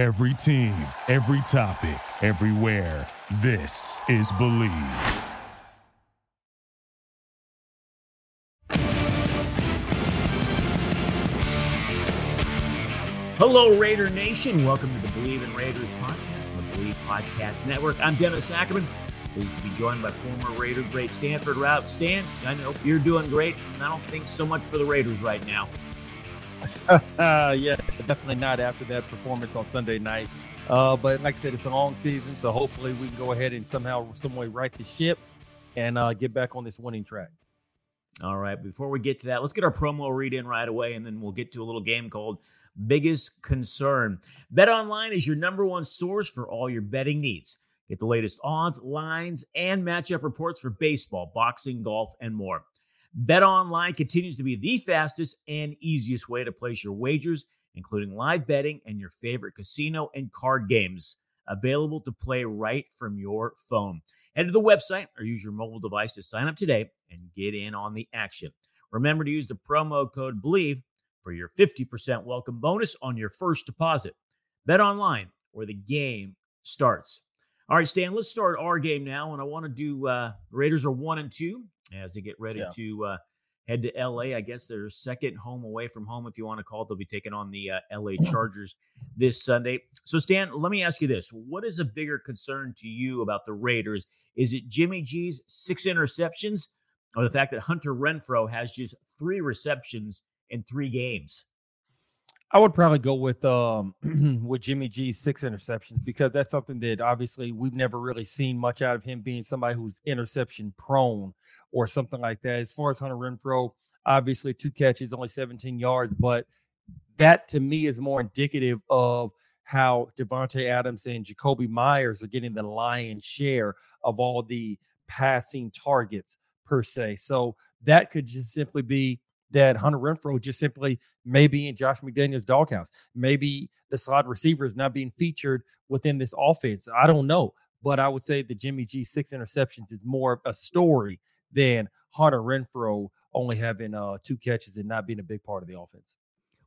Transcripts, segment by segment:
Every team, every topic, everywhere. This is Bleav. Hello, Raider Nation. Welcome to the Bleav in Raiders podcast the Bleav Podcast Network. I'm Dennis Ackerman. Pleased to be joined by former Raider great Stanford Routt. Stan, I know you're doing great. And I don't think so much for the Raiders right now. yeah, definitely not after that performance on Sunday night. Uh, but like I said, it's a long season, so hopefully we can go ahead and somehow, some way, right the ship and uh, get back on this winning track. All right. Before we get to that, let's get our promo read in right away, and then we'll get to a little game called Biggest Concern. Bet Online is your number one source for all your betting needs. Get the latest odds, lines, and matchup reports for baseball, boxing, golf, and more. Bet Online continues to be the fastest and easiest way to place your wagers, including live betting and your favorite casino and card games available to play right from your phone. Head to the website or use your mobile device to sign up today and get in on the action. Remember to use the promo code BELIEVE for your 50% welcome bonus on your first deposit. Bet online where the game starts. All right, Stan, let's start our game now. And I want to do uh Raiders are one and two as they get ready Yeah. to uh head to LA. I guess their second home away from home, if you want to call it. They'll be taking on the uh, LA Chargers this Sunday. So, Stan, let me ask you this: What is a bigger concern to you about the Raiders? Is it Jimmy G's six interceptions, or the fact that Hunter Renfrow has just three receptions in three games? I would probably go with um with Jimmy G's six interceptions because that's something that obviously we've never really seen much out of him being somebody who's interception prone or something like that. As far as Hunter Renfrow, obviously two catches, only 17 yards, but that to me is more indicative of how Davante Adams and Jakobi Meyers are getting the lion's share of all the passing targets per se. So that could just simply be that Hunter Renfrow just simply maybe in Josh McDaniel's doghouse. Maybe the slot receiver is not being featured within this offense. I don't know. But I would say the Jimmy G six interceptions is more of a story than Hunter Renfrow only having uh, two catches and not being a big part of the offense.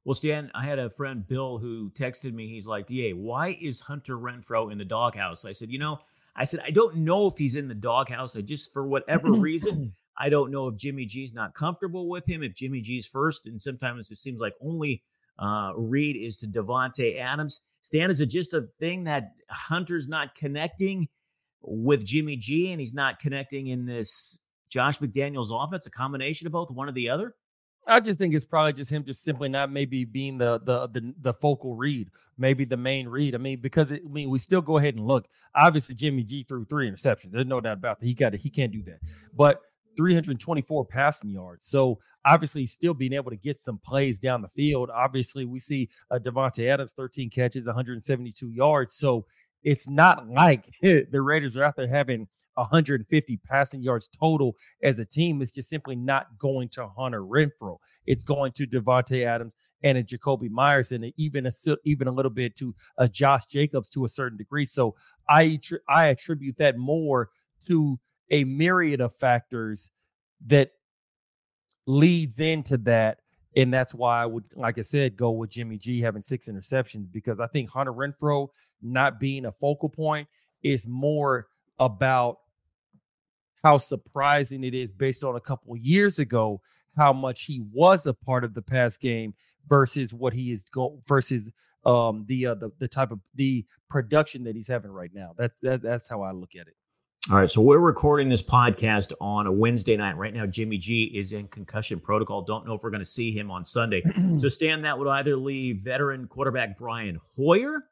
Well, Stan, I had a friend, Bill, who texted me. He's like, DA, why is Hunter Renfrow in the doghouse? I said, you know, I said, I don't know if he's in the doghouse. I just, for whatever reason, I don't know if Jimmy G's not comfortable with him, if Jimmy G's first. And sometimes it seems like only uh, read is to Davante Adams. Stan, is it just a thing that Hunter's not connecting with Jimmy G and he's not connecting in this Josh McDaniels offense? A combination of both, one or the other? I just think it's probably just him just simply not maybe being the the the, the focal read, maybe the main read. I mean, because it, I mean, we still go ahead and look. Obviously, Jimmy G threw three interceptions. There's no doubt about that. He got it. He can't do that. But 324 passing yards. So obviously, still being able to get some plays down the field. Obviously, we see uh, Davante Adams 13 catches, 172 yards. So it's not like the Raiders are out there having 150 passing yards total as a team. It's just simply not going to Hunter Renfrow. It's going to Davante Adams and a Jakobi Meyers and even a even a little bit to uh, Josh Jacobs to a certain degree. So I I attribute that more to a myriad of factors that leads into that. And that's why I would, like I said, go with Jimmy G having six interceptions because I think Hunter Renfrow not being a focal point is more about how surprising it is based on a couple years ago how much he was a part of the pass game versus what he is going versus um the uh the, the type of the production that he's having right now that's that, that's how i look at it All right, so we're recording this podcast on a Wednesday night. Right now, Jimmy G is in concussion protocol. Don't know if we're going to see him on Sunday. so, Stan, that would either leave veteran quarterback Brian Hoyer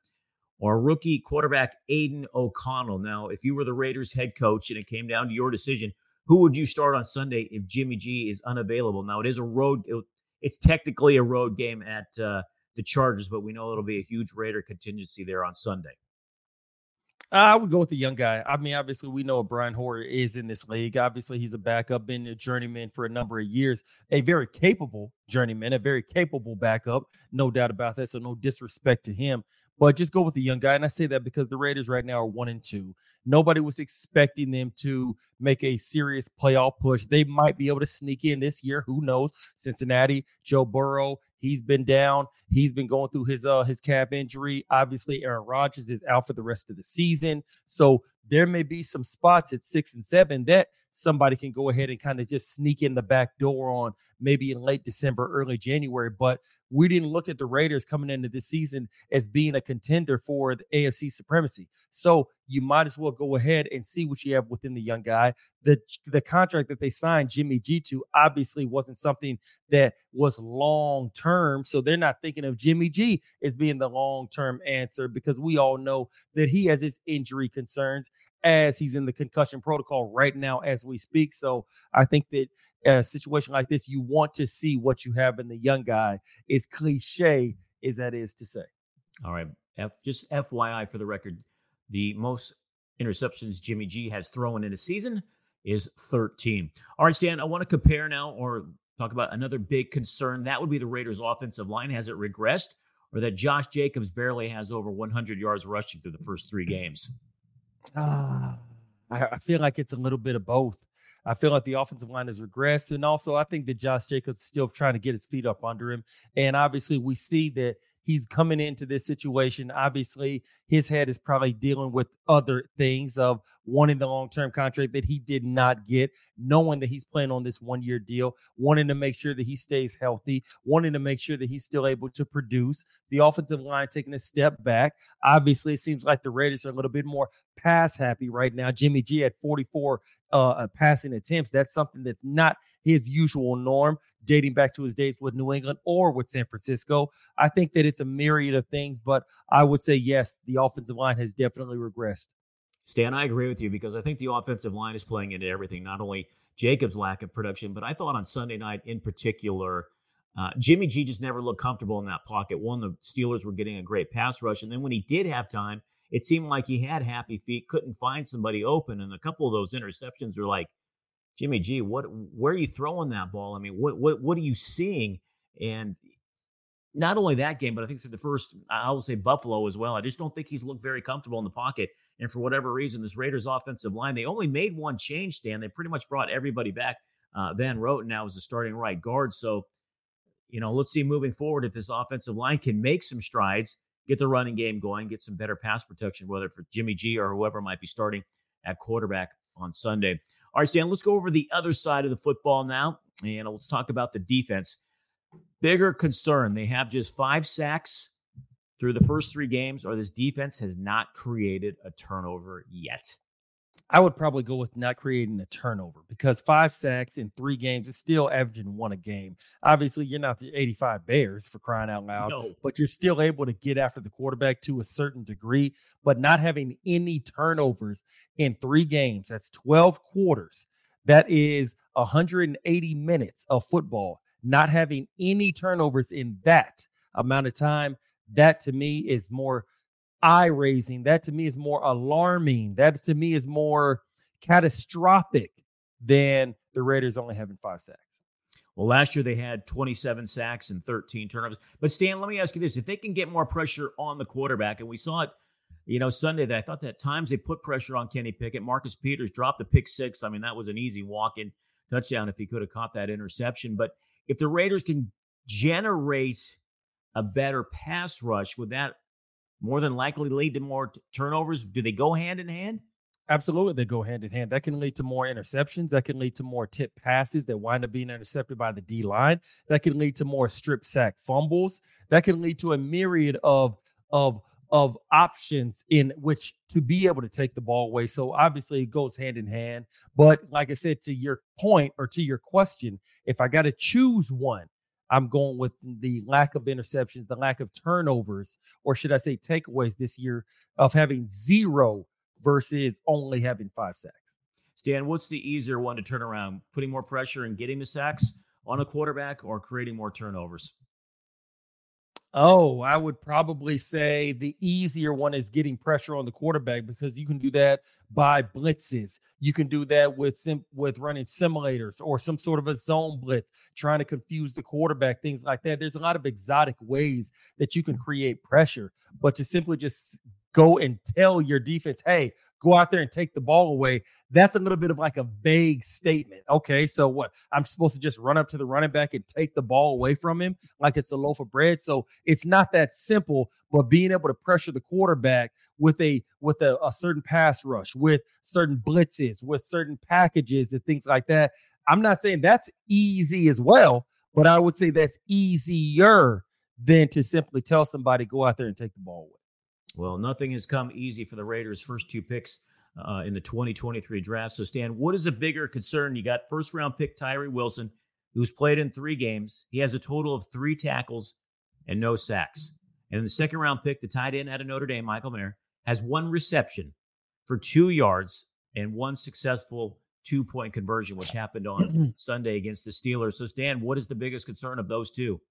or rookie quarterback Aidan O'Connell. Now, if you were the Raiders head coach and it came down to your decision, who would you start on Sunday if Jimmy G is unavailable? Now, it is a road. it- it's technically a road game at uh, the Chargers, but we know it'll be a huge Raider contingency there on Sunday. I would go with the young guy. I mean, obviously, we know Brian Hoyer is in this league. Obviously, he's a backup, been a journeyman for a number of years, a very capable journeyman, a very capable backup, no doubt about that. So, no disrespect to him, but just go with the young guy. And I say that because the Raiders right now are one and two. Nobody was expecting them to make a serious playoff push. They might be able to sneak in this year. Who knows? Cincinnati, Joe Burrow, He's been down. He's been going through his uh his calf injury. Obviously, Aaron Rodgers is out for the rest of the season. So there may be some spots at six and seven that somebody can go ahead and kind of just sneak in the back door on maybe in late December, early January. But we didn't look at the Raiders coming into this season as being a contender for the AFC supremacy. So you might as well go ahead and see what you have within the young guy. The the contract that they signed Jimmy G to obviously wasn't something that was long term. So they're not thinking of Jimmy G as being the long term answer because we all know that he has his injury concerns as he's in the concussion protocol right now as we speak. So I think that a situation like this, you want to see what you have in the young guy. Is cliche as that is to say. All right. F, just FYI for the record, the most interceptions Jimmy G has thrown in a season is 13. All right, Stan, I want to compare now or talk about another big concern. That would be the Raiders' offensive line. Has it regressed or that Josh Jacobs barely has over 100 yards rushing through the first three games? Uh, I, I feel like it's a little bit of both. I feel like the offensive line has regressed. And also, I think that Josh Jacobs still trying to get his feet up under him. And obviously, we see that he's coming into this situation. Obviously, his head is probably dealing with other things of wanting the long term contract that he did not get, knowing that he's playing on this one year deal, wanting to make sure that he stays healthy, wanting to make sure that he's still able to produce. The offensive line taking a step back. Obviously, it seems like the Raiders are a little bit more pass happy right now. Jimmy G at 44 uh, uh, passing attempts. That's something that's not his usual norm, dating back to his days with New England or with San Francisco. I think that it's a myriad of things, but I would say yes, the offensive line has definitely regressed. Stan, I agree with you because I think the offensive line is playing into everything. Not only Jacob's lack of production, but I thought on Sunday night in particular, uh, Jimmy G just never looked comfortable in that pocket. One, the Steelers were getting a great pass rush, and then when he did have time, it seemed like he had happy feet, couldn't find somebody open, and a couple of those interceptions were like, Jimmy G, what? Where are you throwing that ball? I mean, what what what are you seeing? And not only that game, but I think through the first, I will say Buffalo as well. I just don't think he's looked very comfortable in the pocket. And for whatever reason, this Raiders offensive line, they only made one change, Stan. They pretty much brought everybody back. Uh, Van Roten now is the starting right guard. So, you know, let's see moving forward if this offensive line can make some strides, get the running game going, get some better pass protection, whether for Jimmy G or whoever might be starting at quarterback on Sunday. All right, Stan, let's go over the other side of the football now, and let's talk about the defense. Bigger concern they have just five sacks through the first three games, or this defense has not created a turnover yet. I would probably go with not creating a turnover because five sacks in three games is still averaging one a game. Obviously, you're not the 85 Bears for crying out loud, no. but you're still able to get after the quarterback to a certain degree. But not having any turnovers in three games, that's 12 quarters. That is 180 minutes of football. Not having any turnovers in that amount of time, that to me is more eye raising. That to me is more alarming. That to me is more catastrophic than the Raiders only having five sacks. Well, last year they had 27 sacks and 13 turnovers. But Stan, let me ask you this: if they can get more pressure on the quarterback, and we saw it, you know, Sunday that I thought that times they put pressure on Kenny Pickett. Marcus Peters dropped the pick six. I mean, that was an easy walk-in touchdown if he could have caught that interception. But if the Raiders can generate a better pass rush, would that more than likely lead to more t- turnovers? Do they go hand in hand? Absolutely, they go hand in hand. That can lead to more interceptions. That can lead to more tip passes that wind up being intercepted by the D line. That can lead to more strip sack fumbles. That can lead to a myriad of of of options in which to be able to take the ball away. So obviously it goes hand in hand. But like I said, to your point or to your question, if I got to choose one, I'm going with the lack of interceptions, the lack of turnovers, or should I say takeaways this year of having zero versus only having five sacks. Stan, what's the easier one to turn around? Putting more pressure and getting the sacks on a quarterback or creating more turnovers? Oh, I would probably say the easier one is getting pressure on the quarterback because you can do that by blitzes. You can do that with sim- with running simulators or some sort of a zone blitz, trying to confuse the quarterback, things like that. There's a lot of exotic ways that you can create pressure, but to simply just go and tell your defense, hey, go out there and take the ball away. That's a little bit of like a vague statement. Okay, so what? I'm supposed to just run up to the running back and take the ball away from him like it's a loaf of bread. So it's not that simple, but being able to pressure the quarterback with a with a, a certain pass rush, with certain blitzes, with certain packages and things like that. I'm not saying that's easy as well, but I would say that's easier than to simply tell somebody go out there and take the ball away. Well, nothing has come easy for the Raiders' first two picks uh, in the 2023 draft. So, Stan, what is a bigger concern? You got first round pick Tyree Wilson, who's played in three games. He has a total of three tackles and no sacks. And the second round pick, the tight end out of Notre Dame, Michael Mayer, has one reception for two yards and one successful two point conversion, which happened on Sunday against the Steelers. So, Stan, what is the biggest concern of those two?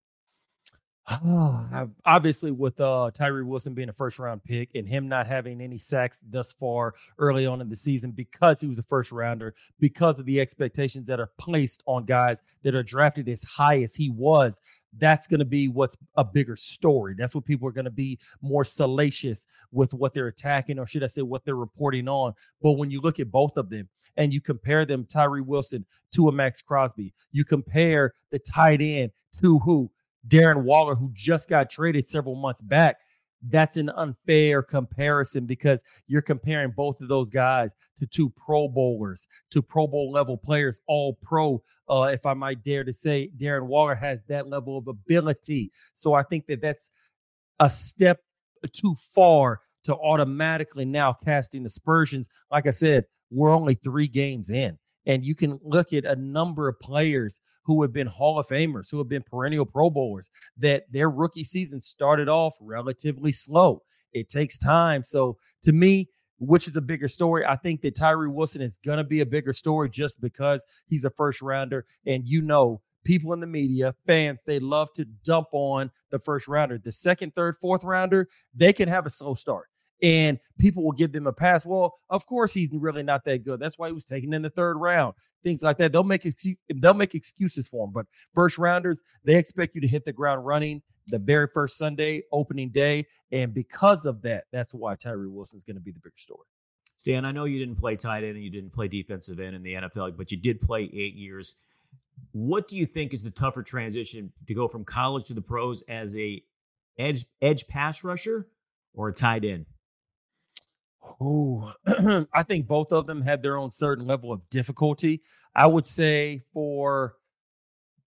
Obviously with uh Tyree Wilson being a first round pick and him not having any sacks thus far early on in the season because he was a first rounder, because of the expectations that are placed on guys that are drafted as high as he was, that's going to be what's a bigger story. That's what people are going to be more salacious with what they're attacking, or should I say, what they're reporting on. But when you look at both of them and you compare them, Tyree Wilson to a Maxx Crosby, you compare the tight end to who Darren Waller, who just got traded several months back, that's an unfair comparison because you're comparing both of those guys to two Pro Bowlers, to Pro Bowl level players, all pro. Uh, if I might dare to say, Darren Waller has that level of ability. So I think that that's a step too far to automatically now casting aspersions. Like I said, we're only three games in, and you can look at a number of players who have been Hall of Famers, who have been perennial Pro Bowlers, that their rookie season started off relatively slow. It takes time. So to me, which is a bigger story? I think that Tyree Wilson is going to be a bigger story just because he's a first rounder. And you know, people in the media, fans, they love to dump on the first rounder. The second, third, fourth rounder, they can have a slow start and people will give them a pass. Well, of course he's really not that good. That's why he was taken in the third round. Things like that. They'll make excu- they'll make excuses for him. But first rounders, they expect you to hit the ground running the very first Sunday opening day, and because of that, that's why Tyree Wilson is going to be the bigger story. Stan, I know you didn't play tight end and you didn't play defensive end in the NFL, but you did play eight years. What do you think is the tougher transition to go from college to the pros as a edge edge pass rusher or a tight end? Oh, I think both of them had their own certain level of difficulty. I would say for,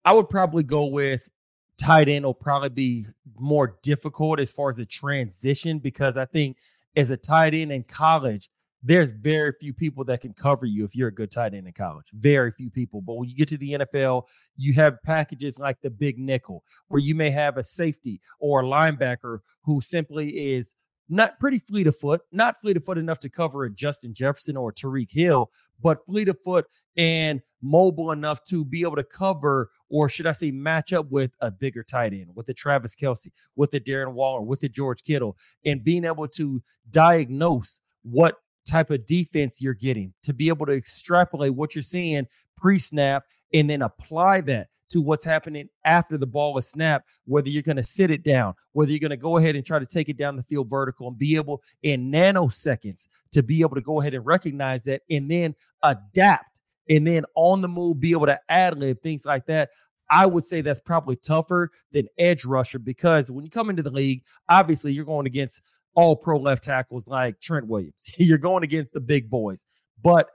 I would probably go with tight end will probably be more difficult as far as the transition because I think as a tight end in college, there's very few people that can cover you if you're a good tight end in college. Very few people. But when you get to the NFL, you have packages like the big nickel, where you may have a safety or a linebacker who simply is not pretty fleet of foot, not fleet of foot enough to cover a Justin Jefferson or Tyreek Hill, but fleet of foot and mobile enough to be able to cover, or should I say, match up with a bigger tight end, with the Travis Kelce, with the Darren Waller, with the George Kittle, and being able to diagnose what type of defense you're getting, to be able to extrapolate what you're seeing pre snap and then apply that to what's happening after the ball is snapped, whether you're going to sit it down, whether you're going to go ahead and try to take it down the field vertical and be able in nanoseconds to be able to go ahead and recognize that and then adapt and then on the move be able to ad lib things like that. I would say that's probably tougher than edge rusher because when you come into the league, obviously you're going against all pro left tackles like Trent Williams. you're going against the big boys. But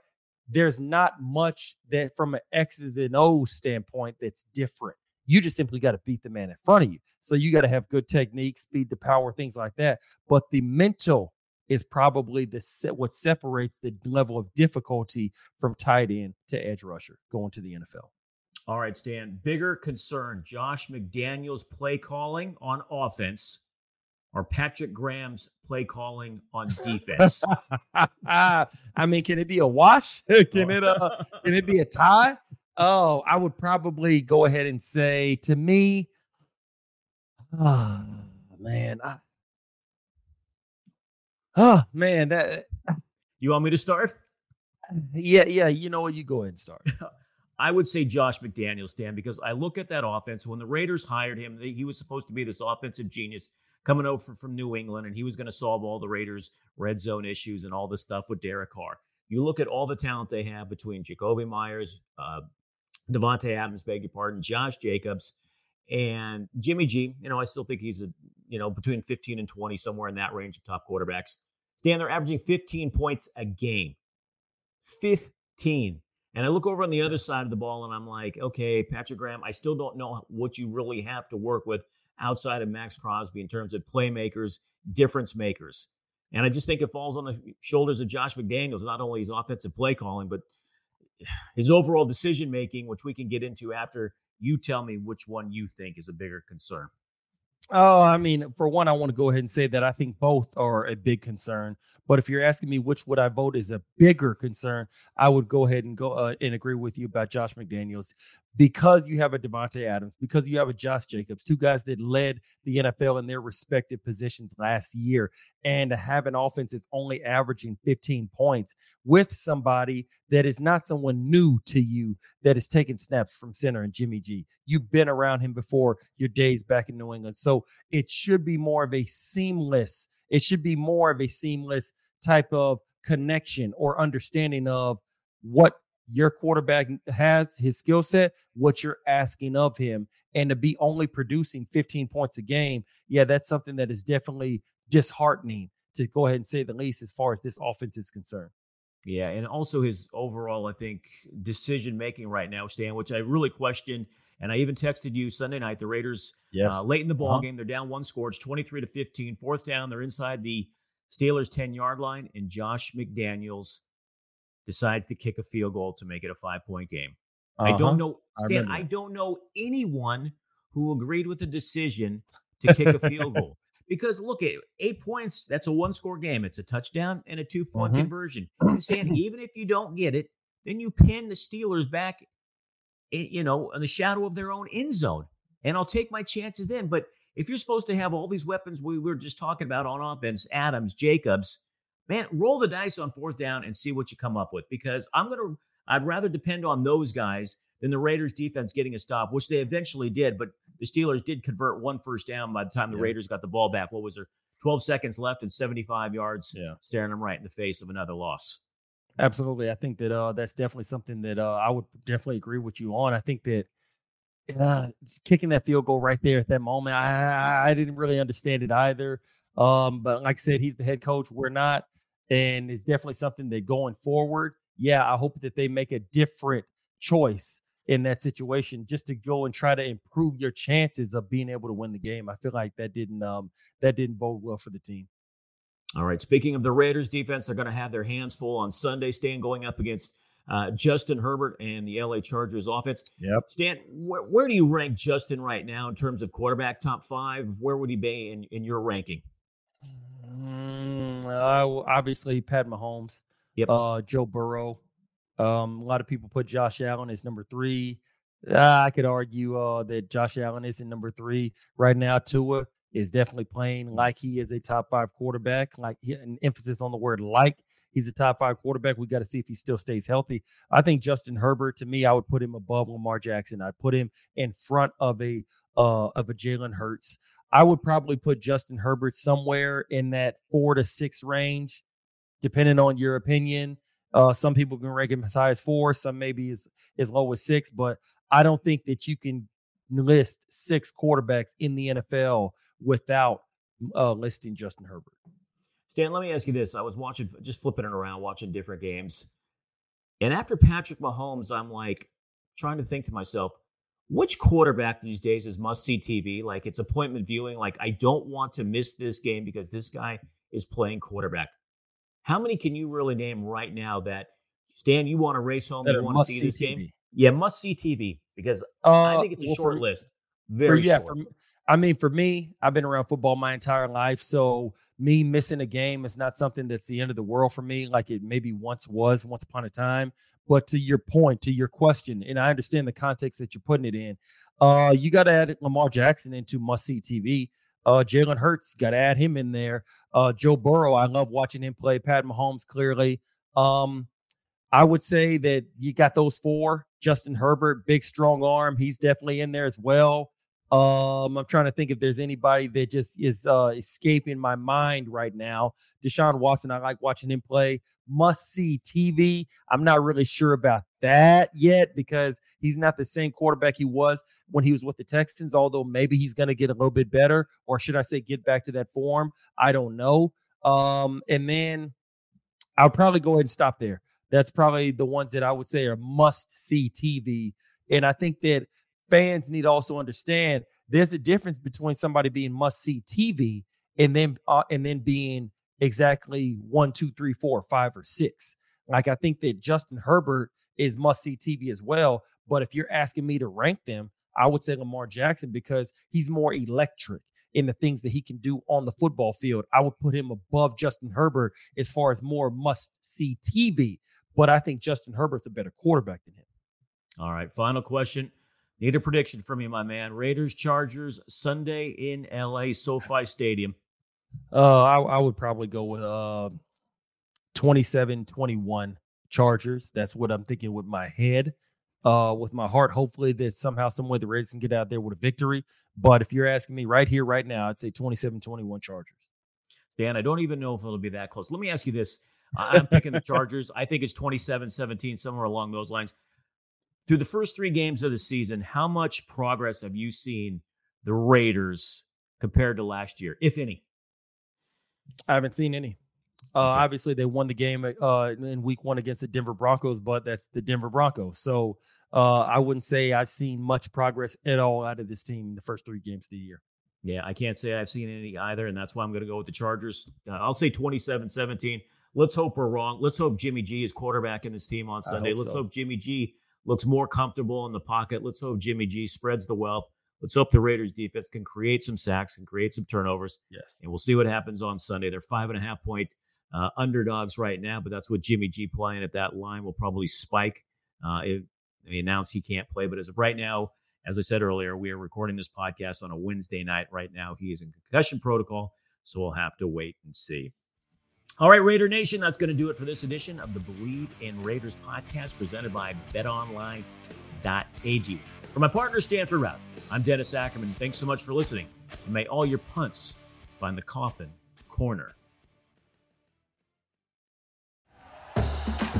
there's not much that from an X's and O's standpoint that's different. You just simply got to beat the man in front of you. So you got to have good technique, speed to power, things like that. But the mental is probably the set what separates the level of difficulty from tight end to edge rusher going to the NFL. All right, Stan. Bigger concern: Josh McDaniels' play calling on offense or Patrick Graham's play calling on defense? I mean, can it be a wash? can it uh, can it be a tie? Oh, I would probably go ahead and say to me, oh man, I, oh man, that uh, you want me to start? Yeah, yeah. You know what? You go ahead and start. I would say Josh McDaniels, Dan, because I look at that offense. When the Raiders hired him, he was supposed to be this offensive genius coming over from New England, and he was going to solve all the Raiders' red zone issues and all the stuff with Derek Carr. You look at all the talent they have between Jakobi Meyers, uh, Davante Adams, beg your pardon, Josh Jacobs, and Jimmy G. You know, I still think he's a you know between 15 and 20, somewhere in that range of top quarterbacks. Stan, they're averaging 15 points a game. 15. And I look over on the other side of the ball and I'm like, okay, Patrick Graham, I still don't know what you really have to work with outside of Maxx Crosby in terms of playmakers, difference makers. And I just think it falls on the shoulders of Josh McDaniels, not only his offensive play calling, but his overall decision making, which we can get into after you tell me which one you think is a bigger concern. Oh, I mean, for one, I want to go ahead and say that I think both are a big concern. But if you're asking me which would I vote is a bigger concern, I would go ahead and go uh, and agree with you about Josh McDaniels because you have a Davante Adams, because you have a Josh Jacobs, two guys that led the NFL in their respective positions last year, and to have an offense that's only averaging 15 points with somebody that is not someone new to you that is taking snaps from center and Jimmy G. You've been around him before your days back in New England. So it should be more of a seamless, it should be more of a seamless type of connection or understanding of what your quarterback has, his skill set, what you're asking of him, and to be only producing 15 points a game, yeah, that's something that is definitely disheartening to go ahead and say the least as far as this offense is concerned. Yeah, and also his overall, I think, decision making right now, Stan, which I really question. And I even texted you Sunday night. The Raiders, yes. uh, late in the ball uh-huh. game, they're down one score. It's 23 to 15. Fourth down, they're inside the Steelers 10 yard line, and Josh McDaniels decides to kick a field goal to make it a five point game. Uh-huh. I don't know, Stan, I, I, don't know anyone who agreed with the decision to kick a field goal. Because look at eight points, that's a one score game. It's a touchdown and a two point mm-hmm. conversion. Stan, even if you don't get it, then you pin the Steelers back, you know, in the shadow of their own end zone. And I'll take my chances then. But if you're supposed to have all these weapons we were just talking about on offense, Adams, Jacobs, man, roll the dice on fourth down and see what you come up with because I'm going to, I'd rather depend on those guys than the Raiders defense getting a stop, which they eventually did. But the Steelers did convert one first down by the time the yeah. Raiders got the ball back. What was there? 12 seconds left and 75 yards, yeah. staring them right in the face of another loss. Absolutely. I think that uh, that's definitely something that uh, I would definitely agree with you on. I think that uh, kicking that field goal right there at that moment, I, I didn't really understand it either. Um, but like I said, he's the head coach. We're not and it's definitely something that going forward, yeah, I hope that they make a different choice in that situation just to go and try to improve your chances of being able to win the game. I feel like that didn't um that didn't bode well for the team. All right. Speaking of the Raiders defense, they're going to have their hands full on Sunday. Stan going up against uh, Justin Herbert and the LA Chargers offense. Yep. Stan, wh- where do you rank Justin right now in terms of quarterback top five? Where would he be in, in your ranking? Mm, uh, obviously, Pat Mahomes. Yep. Uh, Joe Burrow. Um, a lot of people put Josh Allen as number three. Uh, I could argue uh, that Josh Allen is in number three right now. Tua is definitely playing like he is a top five quarterback. Like an emphasis on the word like. He's a top five quarterback. We got to see if he still stays healthy. I think Justin Herbert, to me, I would put him above Lamar Jackson. I'd put him in front of a uh, of a Jalen Hurts. I would probably put Justin Herbert somewhere in that four to six range, depending on your opinion. Uh, some people can rank him as high as four, some maybe as, as low as six, but I don't think that you can list six quarterbacks in the NFL without uh, listing Justin Herbert. Stan, let me ask you this. I was watching, just flipping it around, watching different games. And after Patrick Mahomes, I'm like trying to think to myself, which quarterback these days is must see TV? Like it's appointment viewing. Like I don't want to miss this game because this guy is playing quarterback. How many can you really name right now that Stan, you want to race home, that you want to see this TV. game? Yeah, must see TV because uh, I think it's a well, short for, list. Very for, yeah, short. For, I mean, for me, I've been around football my entire life, so me missing a game is not something that's the end of the world for me, like it maybe once was, once upon a time. But to your point, to your question, and I understand the context that you're putting it in, uh, you got to add Lamar Jackson into must see TV. Uh, Jalen Hurts got to add him in there. Uh, Joe Burrow, I love watching him play. Pat Mahomes, clearly. Um, I would say that you got those four. Justin Herbert, big strong arm, he's definitely in there as well. Um, I'm trying to think if there's anybody that just is uh, escaping my mind right now. Deshaun Watson, I like watching him play. Must see TV. I'm not really sure about that yet because he's not the same quarterback he was when he was with the Texans, although maybe he's going to get a little bit better, or should I say, get back to that form? I don't know. Um, and then I'll probably go ahead and stop there. That's probably the ones that I would say are must see TV. And I think that fans need to also understand there's a difference between somebody being must see TV and then uh, and then being exactly one, two, three, four, five, or six. Like I think that Justin Herbert is must see TV as well. But if you're asking me to rank them, I would say Lamar Jackson because he's more electric in the things that he can do on the football field. I would put him above Justin Herbert as far as more must see TV. But I think Justin Herbert's a better quarterback than him. All right. Final question. Need a prediction from you, my man. Raiders, Chargers, Sunday in LA, SoFi Stadium. Uh, I, I would probably go with uh 27 21 Chargers. That's what I'm thinking with my head. Uh, with my heart, hopefully that somehow, some way the Raiders can get out there with a victory. But if you're asking me right here, right now, I'd say 27 21 Chargers. Dan, I don't even know if it'll be that close. Let me ask you this. I'm picking the Chargers. I think it's 27 17, somewhere along those lines. Through the first three games of the season, how much progress have you seen the Raiders compared to last year, if any? I haven't seen any. Uh, okay. Obviously, they won the game uh, in Week One against the Denver Broncos, but that's the Denver Broncos. So uh, I wouldn't say I've seen much progress at all out of this team in the first three games of the year. Yeah, I can't say I've seen any either, and that's why I'm going to go with the Chargers. Uh, I'll say 27-17. Let's hope we're wrong. Let's hope Jimmy G is quarterback in this team on Sunday. Hope Let's so. hope Jimmy G looks more comfortable in the pocket. Let's hope Jimmy G spreads the wealth. Let's hope the Raiders defense can create some sacks and create some turnovers. Yes. And we'll see what happens on Sunday. They're five and a half point uh, underdogs right now, but that's what Jimmy G playing at that line will probably spike. Uh, if they announce he can't play, but as of right now, as I said earlier, we are recording this podcast on a Wednesday night. Right now, he is in concussion protocol, so we'll have to wait and see. All right, Raider Nation, that's going to do it for this edition of the Bleav in Raiders podcast presented by BetOnline.ag. For my partner, Stanford Routt, I'm Dennis Ackerman. Thanks so much for listening. And may all your punts find the coffin corner.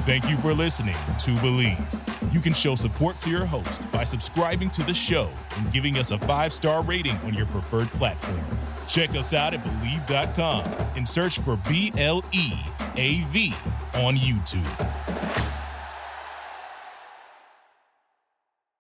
Thank you for listening to Bleav. You can show support to your host by subscribing to the show and giving us a five star rating on your preferred platform. Check us out at Bleav.com and search for B L E A V on YouTube.